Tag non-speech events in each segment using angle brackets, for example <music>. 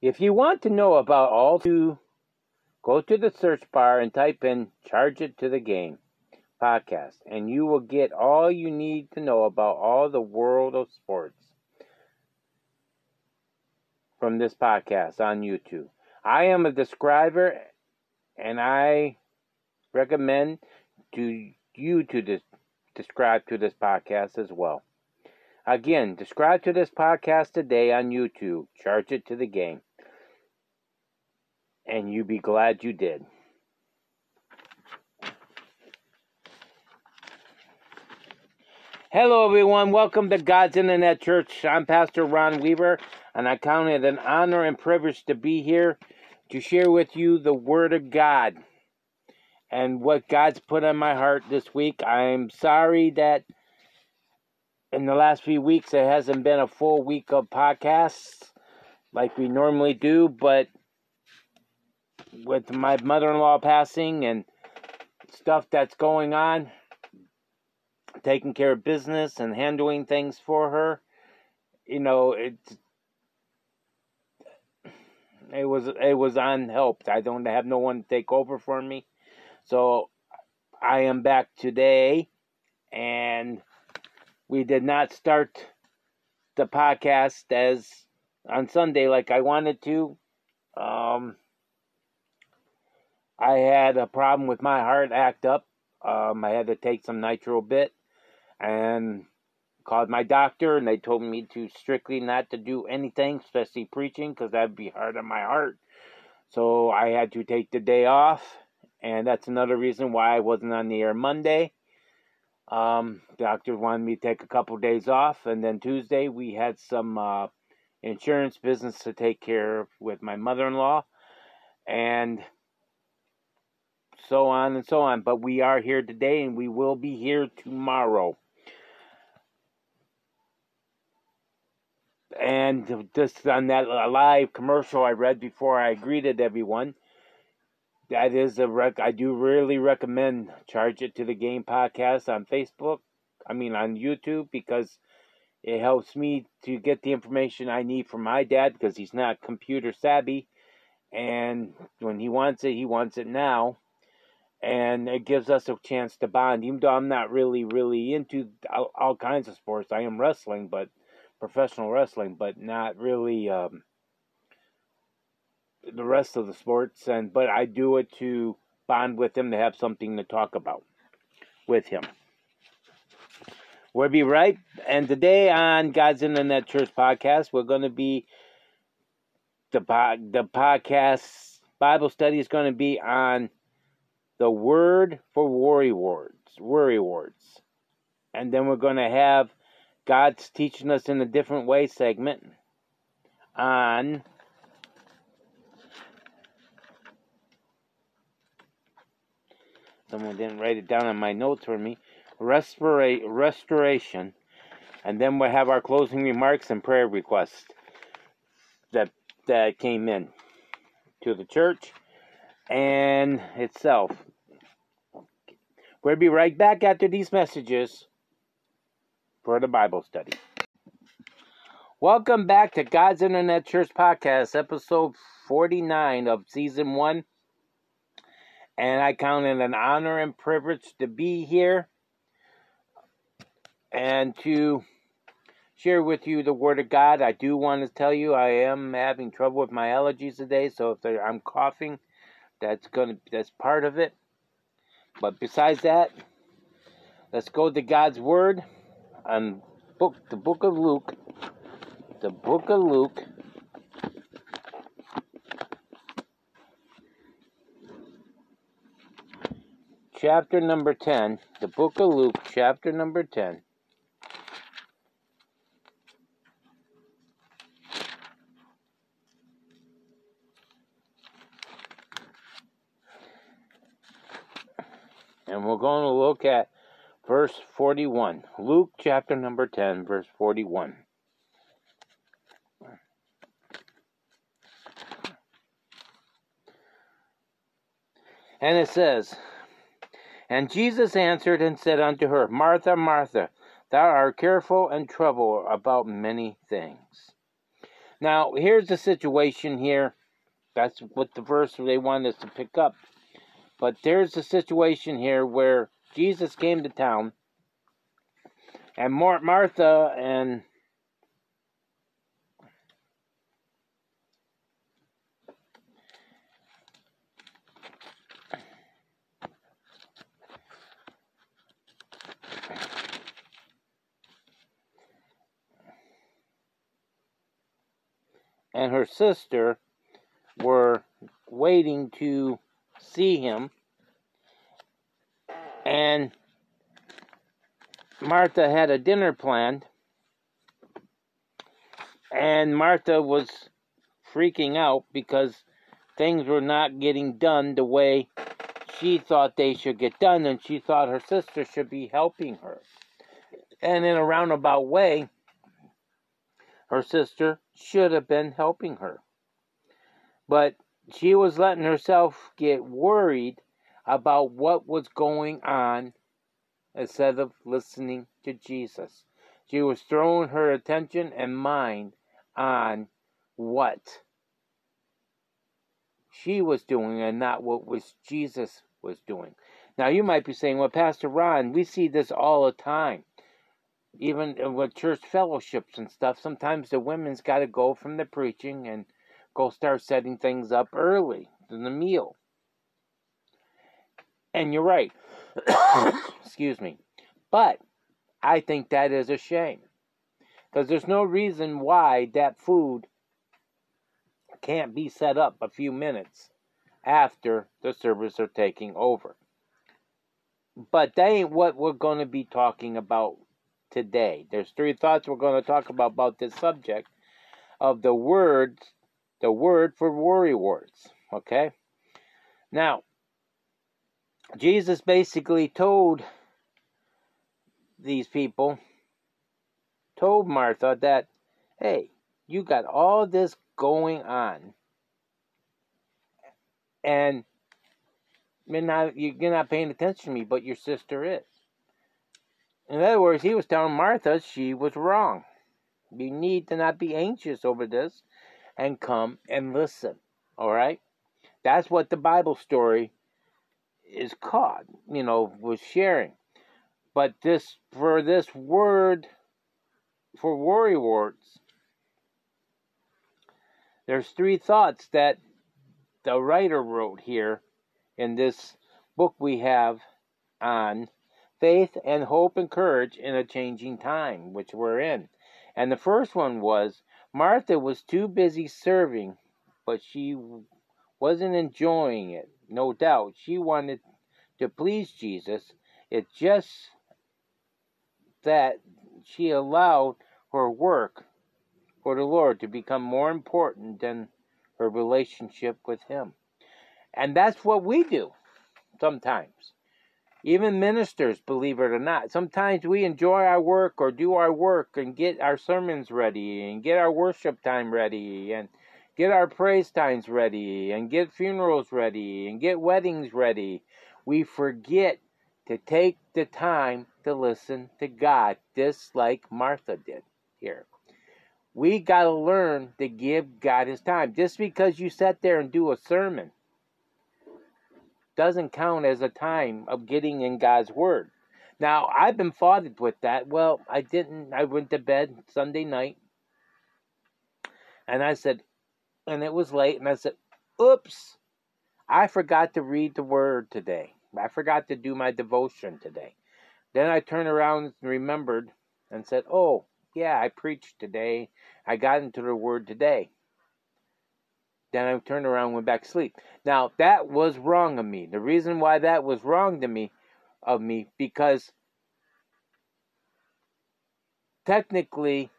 If you want to know about all two, go to the search bar and type in Charge It to the Game podcast, and you will get all you need to know about all the world of sports from this podcast on YouTube. I am a describer, and I recommend to you to subscribe to this podcast as well. Again, describe to this podcast today on YouTube. Charge it to the game. And you be glad you did. Hello, everyone. Welcome to God's Internet Church. I'm Pastor Ron Weaver, and I count it an honor and privilege to be here to share with you the Word of God and what God's put on my heart this week. I'm sorry that in the last few weeks there hasn't been a full week of podcasts like we normally do, but with my mother in law passing and stuff that's going on, taking care of business and handling things for her, you know, it's it was it was unhelped. I don't have no one to take over for me. So I am back today and we did not start the podcast as on Sunday like I wanted to. Um, I had a problem with my heart act up. Um, I had to take some nitro bit and called my doctor and they told me to strictly not to do anything, especially preaching, because that'd be hard on my heart. So I had to take the day off and that's another reason why I wasn't on the air Monday. Um, doctor wanted me to take a couple days off, and then Tuesday we had some uh, insurance business to take care of with my mother-in-law, and so on and so on. But we are here today, and we will be here tomorrow. And just on that live commercial I read before I greeted everyone that is a rec. I do really recommend charge it to the game podcast on Facebook. I mean on YouTube because it helps me to get the information I need from my dad because he's not computer savvy, and when he wants it, he wants it now, and it gives us a chance to bond. Even though I'm not really really into all, all kinds of sports, I am wrestling, but professional wrestling, but not really. Um, the rest of the sports, and but I do it to bond with him to have something to talk about with him. We'll be right, and today on God's Internet Church podcast, we're going to be the the podcast Bible study is going to be on the word for worry words, worry words, and then we're going to have God's teaching us in a different way segment on someone didn't write it down on my notes for me. Respira- restoration, and then we'll have our closing remarks and prayer requests that that came in to the church and itself. We'll be right back after these messages for the Bible study. Welcome back to God's Internet Church Podcast, episode 49 of season 1 and I count it an honor and privilege to be here and to share with you the Word of God. I do want to tell you I am having trouble with my allergies today, so if I'm coughing, that's gonna that's part of it. But besides that, let's go to God's Word on book the book of Luke. The book of Luke chapter number 10, the book of Luke, chapter number 10. And we're going to look at verse 41. Luke chapter number 10, verse 41. And it says, and Jesus answered and said unto her, Martha, Martha, thou art careful and troubled about many things. Now, here's the situation here. That's what the verse they want us to pick up. But there's a situation here where Jesus came to town, and Mar- Martha and and her sister were waiting to see him. And Martha had a dinner planned. And Martha was freaking out because things were not getting done the way she thought they should get done, and she thought her sister should be helping her. And in a roundabout way, her sister should have been helping her. But she was letting herself get worried about what was going on instead of listening to Jesus. She was throwing her attention and mind on what she was doing and not what was Jesus was doing. Now you might be saying, well, Pastor Ron, we see this all the time even with church fellowships and stuff, sometimes the women's got to go from the preaching and go start setting things up early than the meal. And you're right. <coughs> Excuse me. But I think that is a shame. Because there's no reason why that food can't be set up a few minutes after the servers are taking over. But that ain't what we're going to be talking about today. There's three thoughts we're going to talk about about this subject of the words, the word for worry words. Okay? Now, Jesus basically told these people, told Martha that, hey, you got all this going on. And you're not, you're not paying attention to me, but your sister is. In other words, he was telling Martha she was wrong. You need to not be anxious over this and come and listen. All right? That's what the Bible story is called, you know, was sharing. But this, for this word, for worry words, there's three thoughts that the writer wrote here in this book we have on faith and hope and courage in a changing time, which we're in. And the first one was Martha was too busy serving, but she wasn't enjoying it. No doubt. She wanted to please Jesus. It's just that she allowed her work for the Lord to become more important than her relationship with Him. And that's what we do sometimes. Even ministers, believe it or not, sometimes we enjoy our work or do our work and get our sermons ready and get our worship time ready and get our praise times ready and get funerals ready and get weddings ready. We forget to take the time to listen to God, just like Martha did here. We got to learn to give God his time. Just because you sit there and do a sermon doesn't count as a time of getting in God's Word. Now, I've been fathered with that. Well, I didn't. I went to bed Sunday night, and I said, and it was late, and I said, oops, I forgot to read the Word today. I forgot to do my devotion today. Then I turned around and remembered and said, oh, yeah, I preached today. I got into the Word today. Then I turned around and went back to sleep. Now that was wrong of me. The reason why that was wrong to me of me because technically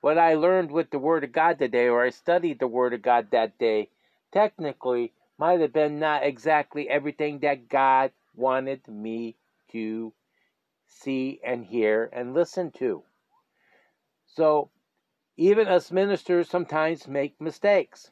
what I learned with the Word of God today, or I studied the Word of God that day, technically might have been not exactly everything that God wanted me to see and hear and listen to. So, even us ministers sometimes make mistakes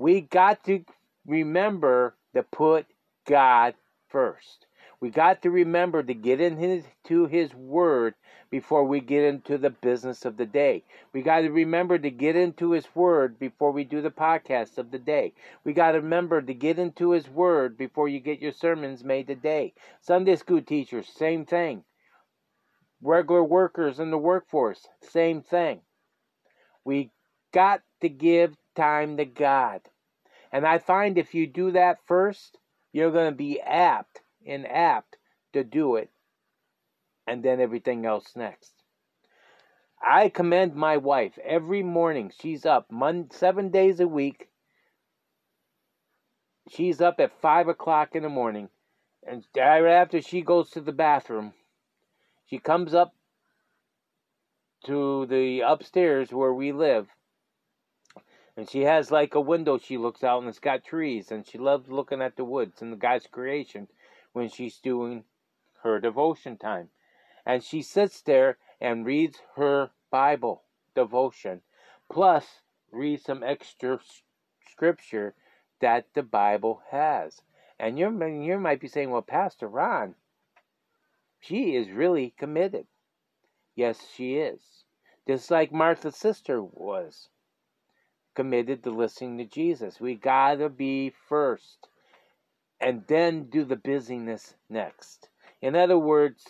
we got to remember to put God first. We got to remember to get into His Word before we get into the business of the day. We got to remember to get into His Word before we do the podcast of the day. We got to remember to get into His Word before you get your sermons made today. Sunday school teachers, same thing. Regular workers in the workforce, same thing. We got to give time to God. And I find if you do that first, you're going to be apt and apt to do it, and then everything else next. I commend my wife every morning. She's up seven days a week. She's up at five o'clock in the morning, and right after she goes to the bathroom, she comes up to the upstairs where we live and she has like a window she looks out and it's got trees and she loves looking at the woods and the God's creation when she's doing her devotion time. And she sits there and reads her Bible devotion, plus read some extra scripture that the Bible has. And you you might be saying, well, Pastor Ron, she is really committed. Yes, she is. Just like Martha's sister was committed to listening to Jesus. We got to be first and then do the busyness next. In other words,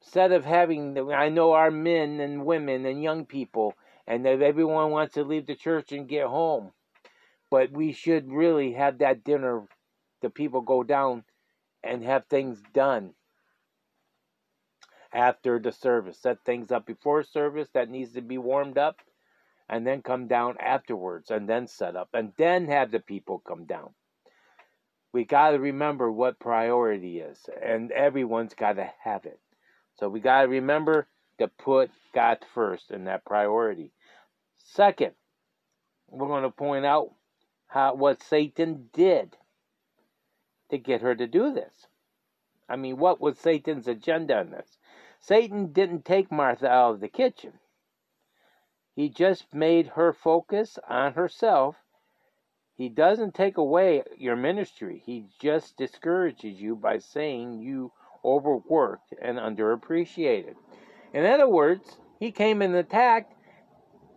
instead of having, I know our men and women and young people, and that everyone wants to leave the church and get home, but we should really have that dinner. The people go down and have things done after the service. Set things up before service that needs to be warmed up and then come down afterwards and then set up and then have the people come down. We got to remember what priority is, and everyone's got to have it. So we got to remember to put God first in that priority. Second, we're going to point out how what Satan did to get her to do this. I mean, what was Satan's agenda in this? Satan didn't take Martha out of the kitchen. He just made her focus on herself. He doesn't take away your ministry. He just discourages you by saying you overworked and underappreciated. In other words, he came and attacked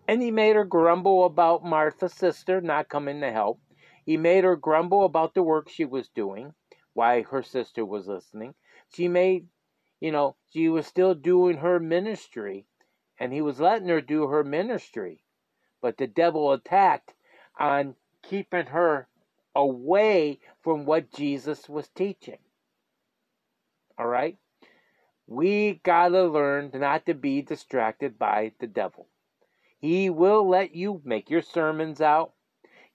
and he made her grumble about Martha's sister not coming to help. He made her grumble about the work she was doing, why her sister was listening. She made, you know, she was still doing her ministry and he was letting her do her ministry. But the devil attacked on keeping her away from what Jesus was teaching. All right? We got to learn not to be distracted by the devil. He will let you make your sermons out.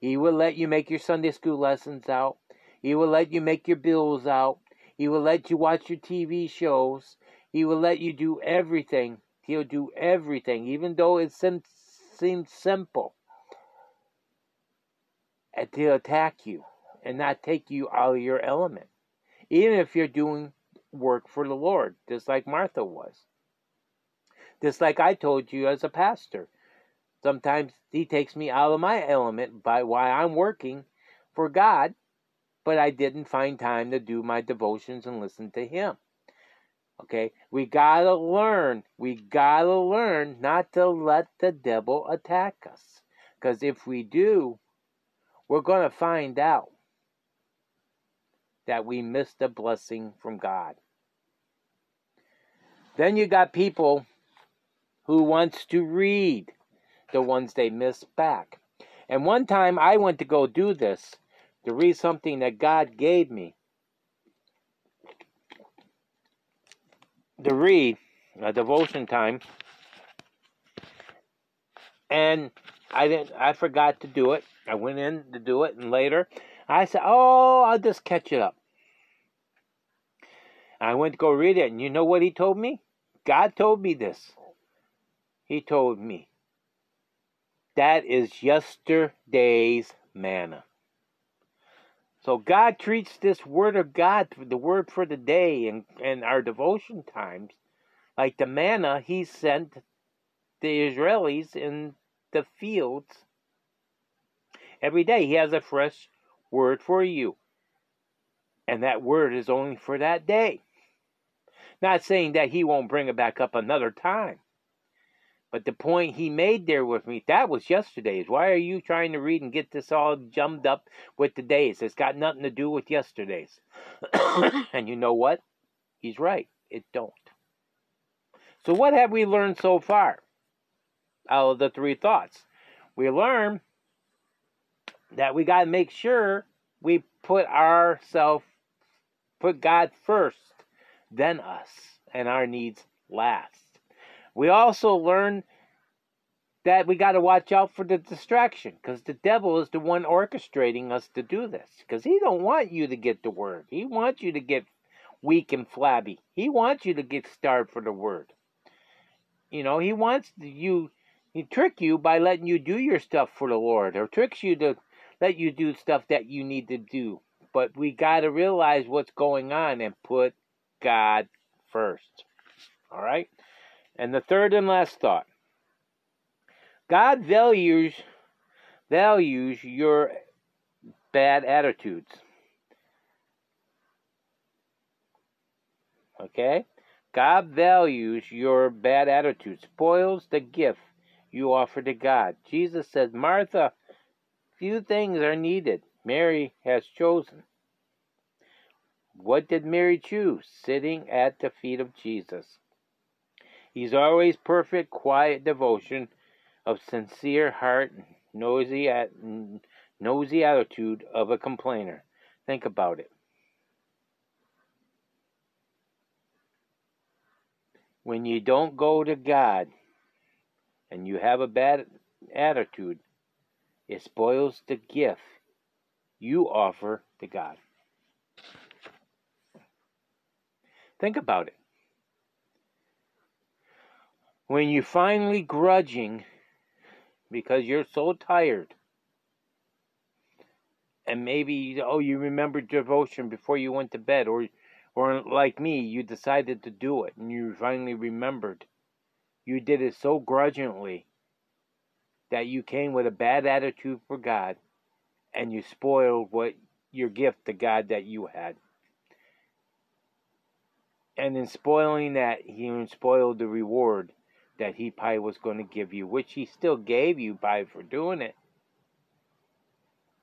He will let you make your Sunday school lessons out. He will let you make your bills out. He will let you watch your TV shows. He will let you do everything He'll do everything, even though it seems, simple, and to attack you and not take you out of your element. Even if you're doing work for the Lord, just like Martha was. Just like I told you as a pastor. Sometimes he takes me out of my element by why I'm working for God, but I didn't find time to do my devotions and listen to him. Okay? We gotta learn. We gotta learn not to let the devil attack us. Because if we do, we're gonna find out that we missed a blessing from God. Then you got people who wants to read the ones they missed back. And one time I went to go do this to read something that God gave me. To read a devotion time, and I didn't. I forgot to do it. I went in to do it, and later I said, "Oh, I'll just catch it up." I went to go read it, and you know what he told me? God told me this. He told me that is yesterday's manna. So God treats this word of God, the word for the day and, and our devotion times, like the manna he sent the Israelis in the fields every day. He has a fresh word for you. And that word is only for that day. Not saying that he won't bring it back up another time. But the point he made there with me, that was yesterday's. Why are you trying to read and get this all jummed up with the days? It's got nothing to do with yesterday's. <coughs> and you know what? He's right. It don't. So what have we learned so far out of the three thoughts? We learn that we got to make sure we put ourselves, put God first, then us, and our needs last. We also learn that we got to watch out for the distraction because the devil is the one orchestrating us to do this because he don't want you to get the word. He wants you to get weak and flabby. He wants you to get starved for the word. You know, he wants you he trick you by letting you do your stuff for the Lord or tricks you to let you do stuff that you need to do. But we got to realize what's going on and put God first. All right? And the third and last thought God values values your bad attitudes. Okay? God values your bad attitude, spoils the gift you offer to God. Jesus says, Martha, few things are needed. Mary has chosen. What did Mary choose? Sitting at the feet of Jesus. He's always perfect, quiet devotion of sincere heart, nosy, at, nosy attitude of a complainer. Think about it. When you don't go to God and you have a bad attitude, it spoils the gift you offer to God. Think about it when you're finally grudging because you're so tired. And maybe oh you remembered devotion before you went to bed or or like me you decided to do it and you finally remembered. You did it so grudgingly that you came with a bad attitude for God and you spoiled what your gift to God that you had. And in spoiling that he spoiled the reward that he probably was going to give you, which he still gave you by for doing it.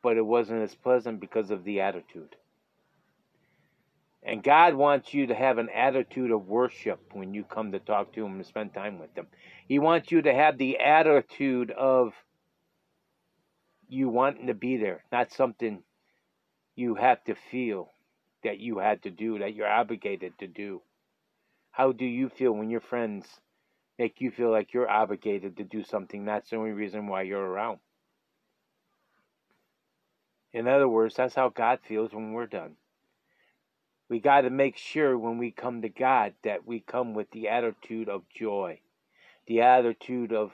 But it wasn't as pleasant because of the attitude. And God wants you to have an attitude of worship when you come to talk to Him and spend time with Him. He wants you to have the attitude of you wanting to be there, not something you have to feel that you had to do, that you're obligated to do. How do you feel when your friends make you feel like you're obligated to do something. That's the only reason why you're around. In other words, that's how God feels when we're done. We got to make sure when we come to God that we come with the attitude of joy, the attitude of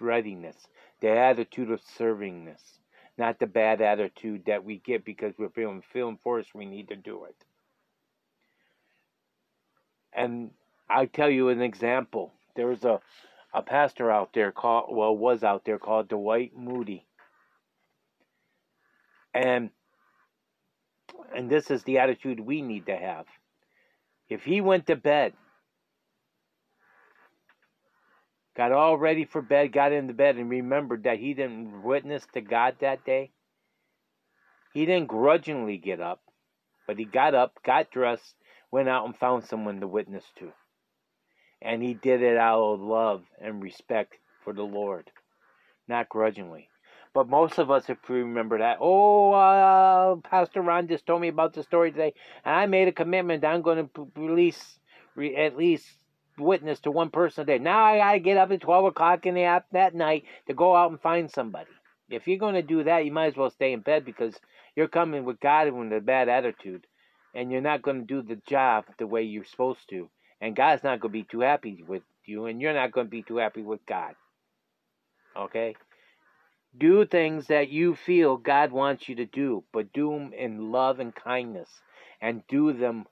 readiness, the attitude of servingness, not the bad attitude that we get because we're feeling feeling forced we need to do it. And I'll tell you an example. There was a, a pastor out there called, well, was out there called Dwight Moody. And and this is the attitude we need to have. If he went to bed, got all ready for bed, got into bed, and remembered that he didn't witness to God that day, he didn't grudgingly get up, but he got up, got dressed, went out and found someone to witness to and he did it out of love and respect for the Lord, not grudgingly. But most of us, if we remember that, oh, uh, Pastor Ron just told me about the story today, and I made a commitment I'm going to release re- at least witness to one person a day. Now I got to get up at 12 o'clock in the app that night to go out and find somebody. If you're going to do that, you might as well stay in bed because you're coming with God with a bad attitude, and you're not going to do the job the way you're supposed to. And God's not going to be too happy with you, and you're not going to be too happy with God. Okay? Do things that you feel God wants you to do, but do them in love and kindness, and do them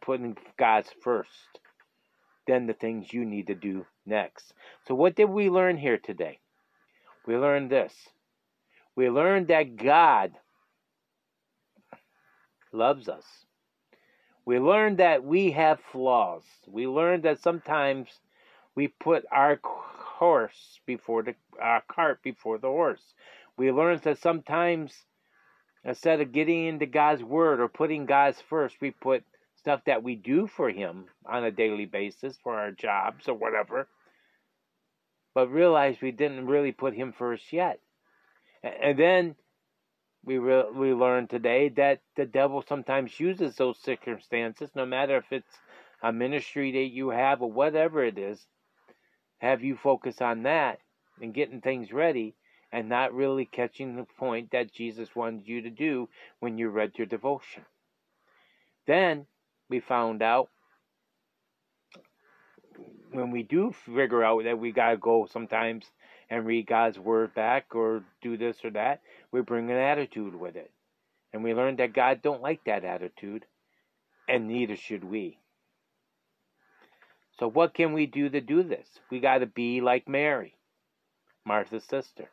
putting God's first. Then the things you need to do next. So, what did we learn here today? We learned this. We learned that God loves us. We learned that we have flaws. We learned that sometimes we put our horse before the our cart before the horse. We learned that sometimes instead of getting into God's word or putting God's first, we put stuff that we do for him on a daily basis for our jobs or whatever. But realize we didn't really put him first yet. And then we re- we learned today that the devil sometimes uses those circumstances, no matter if it's a ministry that you have or whatever it is, have you focus on that and getting things ready and not really catching the point that Jesus wanted you to do when you read your devotion. Then we found out when we do figure out that we got to go sometimes and read God's word back or do this or that, we bring an attitude with it. And we learn that God don't like that attitude, and neither should we. So what can we do to do this? We got to be like Mary, Martha's sister.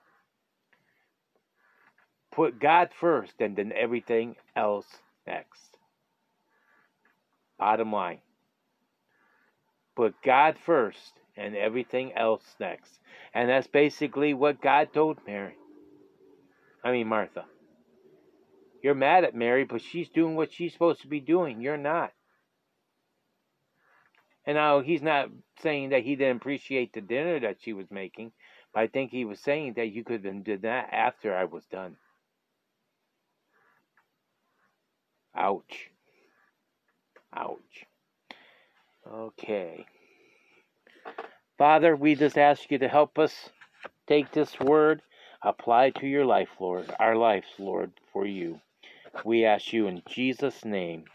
Put God first and then everything else next. Bottom line. Put God first and everything else next. And that's basically what God told Mary. I mean, Martha. You're mad at Mary, but she's doing what she's supposed to be doing. You're not. And now he's not saying that he didn't appreciate the dinner that she was making, but I think he was saying that you could have done that after I was done. Ouch. Ouch. Okay. Father, we just ask you to help us take this word, apply to your life, Lord, our lives, Lord, for you. We ask you in Jesus' name.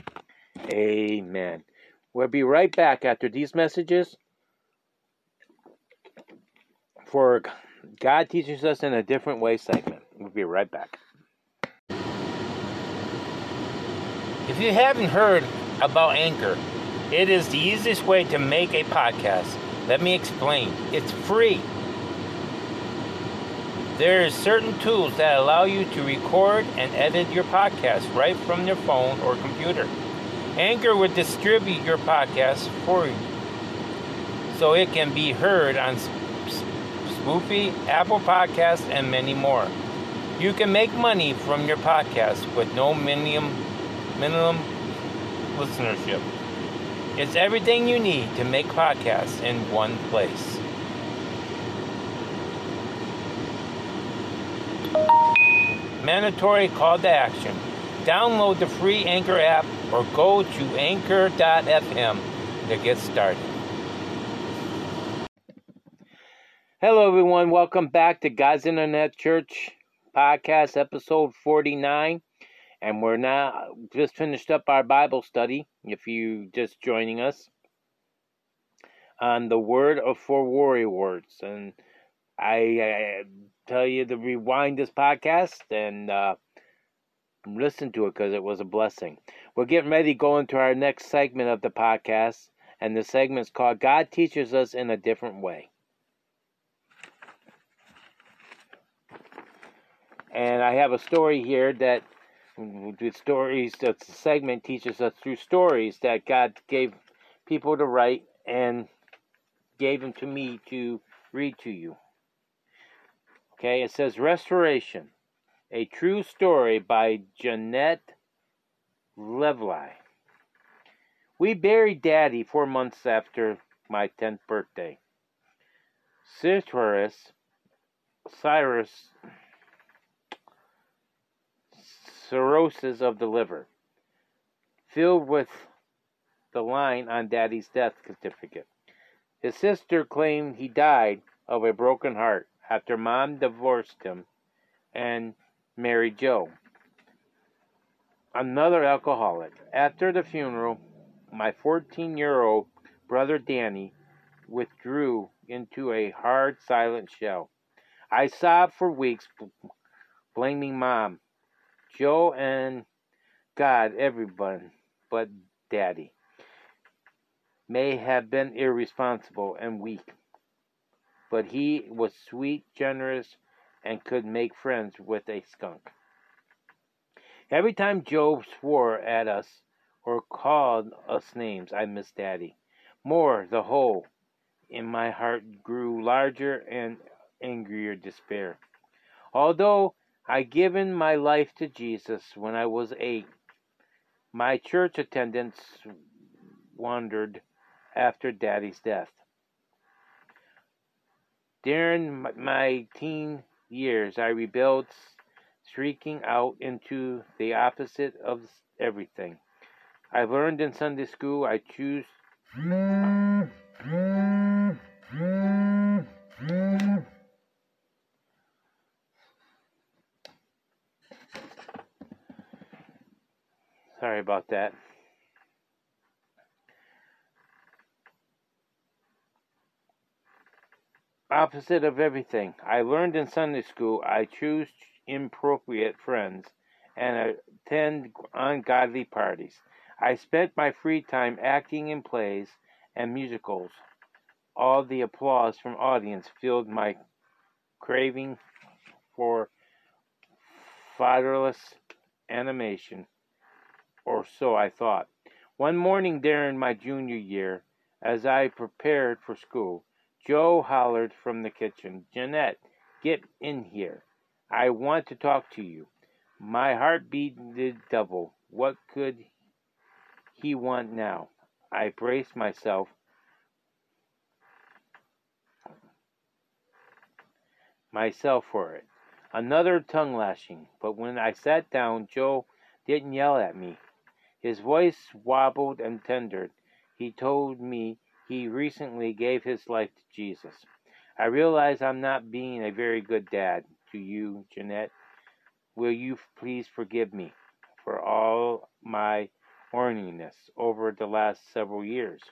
Amen. We'll be right back after these messages for God teaches us in a different way segment. We'll be right back. If you haven't heard about Anchor, it is the easiest way to make a podcast. Let me explain. It's free. There are certain tools that allow you to record and edit your podcast right from your phone or computer. Anchor will distribute your podcast for you so it can be heard on Spotify, Apple Podcasts, and many more. You can make money from your podcast with no minimum minimum listenership. It's everything you need to make podcasts in one place. Mandatory call to action. Download the free Anchor app or go to anchor.fm to get started. Hello, everyone. Welcome back to God's Internet Church podcast, episode 49 and we're now just finished up our Bible study. If you just joining us on the word of for warrior words, and I, I tell you to rewind this podcast and uh, listen to it because it was a blessing. We're getting ready to go into our next segment of the podcast, and the segment's called "God Teaches Us in a Different Way." And I have a story here that the stories, the segment teaches us through stories that God gave people to write and gave them to me to read to you. Okay, it says Restoration, a true story by Jeanette Levli. We buried Daddy four months after my 10th birthday. Cyrus, Cyrus cirrhosis of the liver, filled with the line on Daddy's death certificate. His sister claimed he died of a broken heart after Mom divorced him and married Joe, another alcoholic. After the funeral, my 14 year old brother Danny withdrew into a hard, silent shell. I sobbed for weeks, blaming Mom Joe and God, everyone but Daddy, may have been irresponsible and weak, but he was sweet, generous, and could make friends with a skunk. Every time Joe swore at us or called us names, I missed Daddy. More, the hole in my heart grew larger and angrier despair. Although I given my life to Jesus when I was eight, my church attendance wandered after Daddy's death. During my teen years, I rebelled, shrieking out into the opposite of everything. I learned in Sunday school I choose. Sorry about that. Opposite of everything. I learned in Sunday school I choose inappropriate friends and attend ungodly parties. I spent my free time acting in plays and musicals. All the applause from audience filled my craving for fatherless animation or so I thought. One morning during my junior year, as I prepared for school, Joe hollered from the kitchen, Jeanette, get in here. I want to talk to you. My heart beat the double. What could he want now? I braced myself. Myself for it. Another tongue lashing, but when I sat down, Joe didn't yell at me. His voice wobbled and tendered. He told me he recently gave his life to Jesus. I realize I'm not being a very good dad to you, Jeanette. Will you please forgive me for all my horniness over the last several years?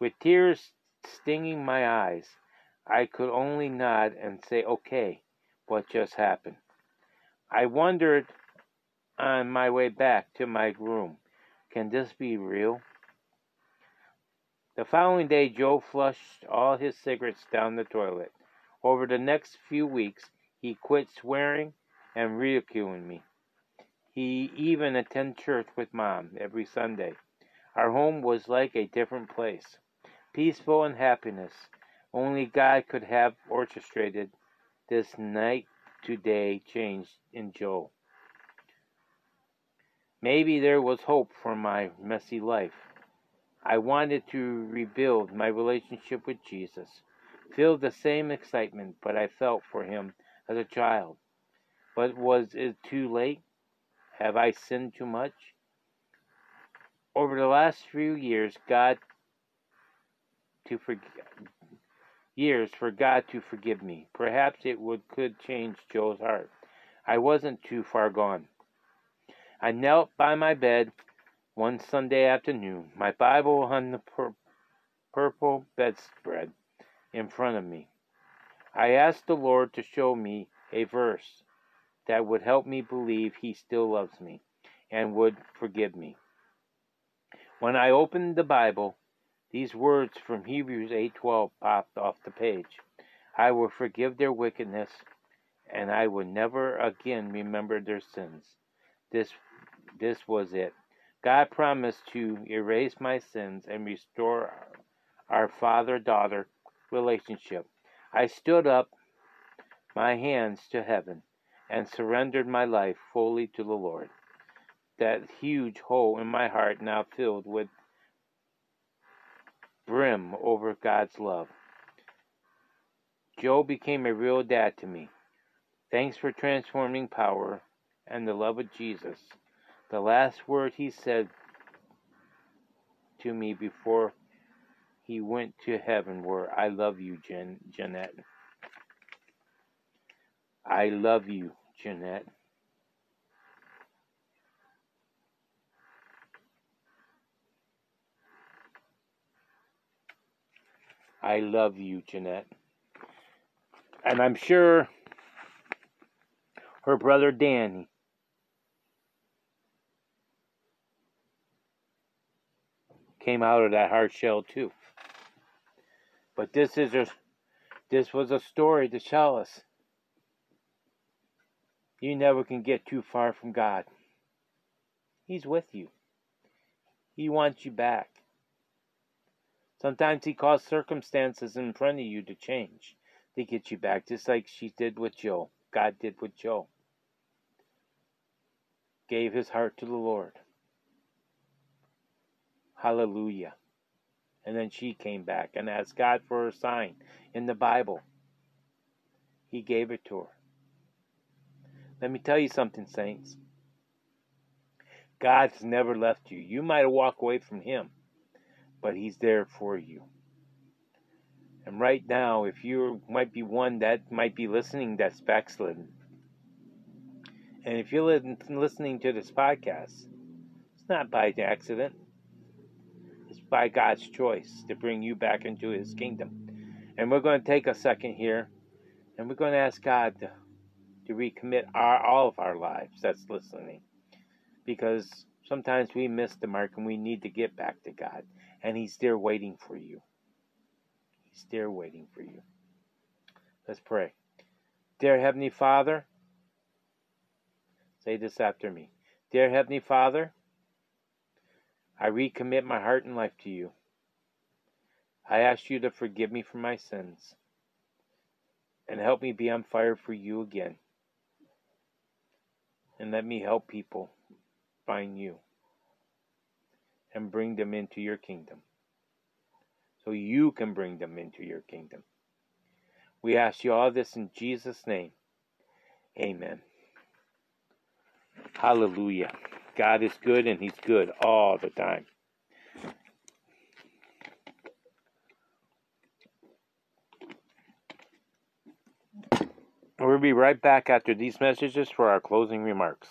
With tears stinging my eyes, I could only nod and say, okay, what just happened? I wondered on my way back to my room can this be real? The following day, Joe flushed all his cigarettes down the toilet. Over the next few weeks, he quit swearing and ridiculing me. He even attended church with Mom every Sunday. Our home was like a different place, peaceful and happiness. Only God could have orchestrated this night to day change in Joe. Maybe there was hope for my messy life. I wanted to rebuild my relationship with Jesus, feel the same excitement but I felt for him as a child. But was it too late? Have I sinned too much? Over the last few years, God to forgive years for God to forgive me. Perhaps it would could change Joe's heart. I wasn't too far gone. I knelt by my bed one Sunday afternoon, my Bible on the pur- purple bedspread in front of me. I asked the Lord to show me a verse that would help me believe He still loves me and would forgive me. When I opened the Bible, these words from Hebrews 8:12 popped off the page. I will forgive their wickedness and I will never again remember their sins. This this was it. God promised to erase my sins and restore our father daughter relationship. I stood up my hands to heaven and surrendered my life fully to the Lord. That huge hole in my heart now filled with brim over God's love. Joe became a real dad to me. Thanks for transforming power and the love of Jesus. The last word he said to me before he went to heaven were, I love you, Jen- Jeanette. I love you, Jeanette. I love you, Jeanette. And I'm sure her brother Danny came out of that hard shell too. But this is a this was a story to tell us. You never can get too far from God. He's with you. He wants you back. Sometimes he calls circumstances in front of you to change to get you back, just like she did with Joe. God did with Joe. Gave his heart to the Lord. Hallelujah. And then she came back and asked God for a sign in the Bible. He gave it to her. Let me tell you something, saints. God's never left you. You might have walked away from Him, but He's there for you. And right now, if you might be one that might be listening that's backslidden, and if you're listening to this podcast, it's not by accident by God's choice to bring you back into His kingdom. And we're going to take a second here and we're going to ask God to, to recommit our, all of our lives that's listening. Because sometimes we miss the mark and we need to get back to God. And He's there waiting for you. He's there waiting for you. Let's pray. Dear Heavenly Father, say this after me. Dear Heavenly Father, I recommit my heart and life to you. I ask you to forgive me for my sins and help me be on fire for you again. And let me help people find you and bring them into your kingdom so you can bring them into your kingdom. We ask you all this in Jesus' name. Amen. Hallelujah. God is good and He's good all the time. We'll be right back after these messages for our closing remarks.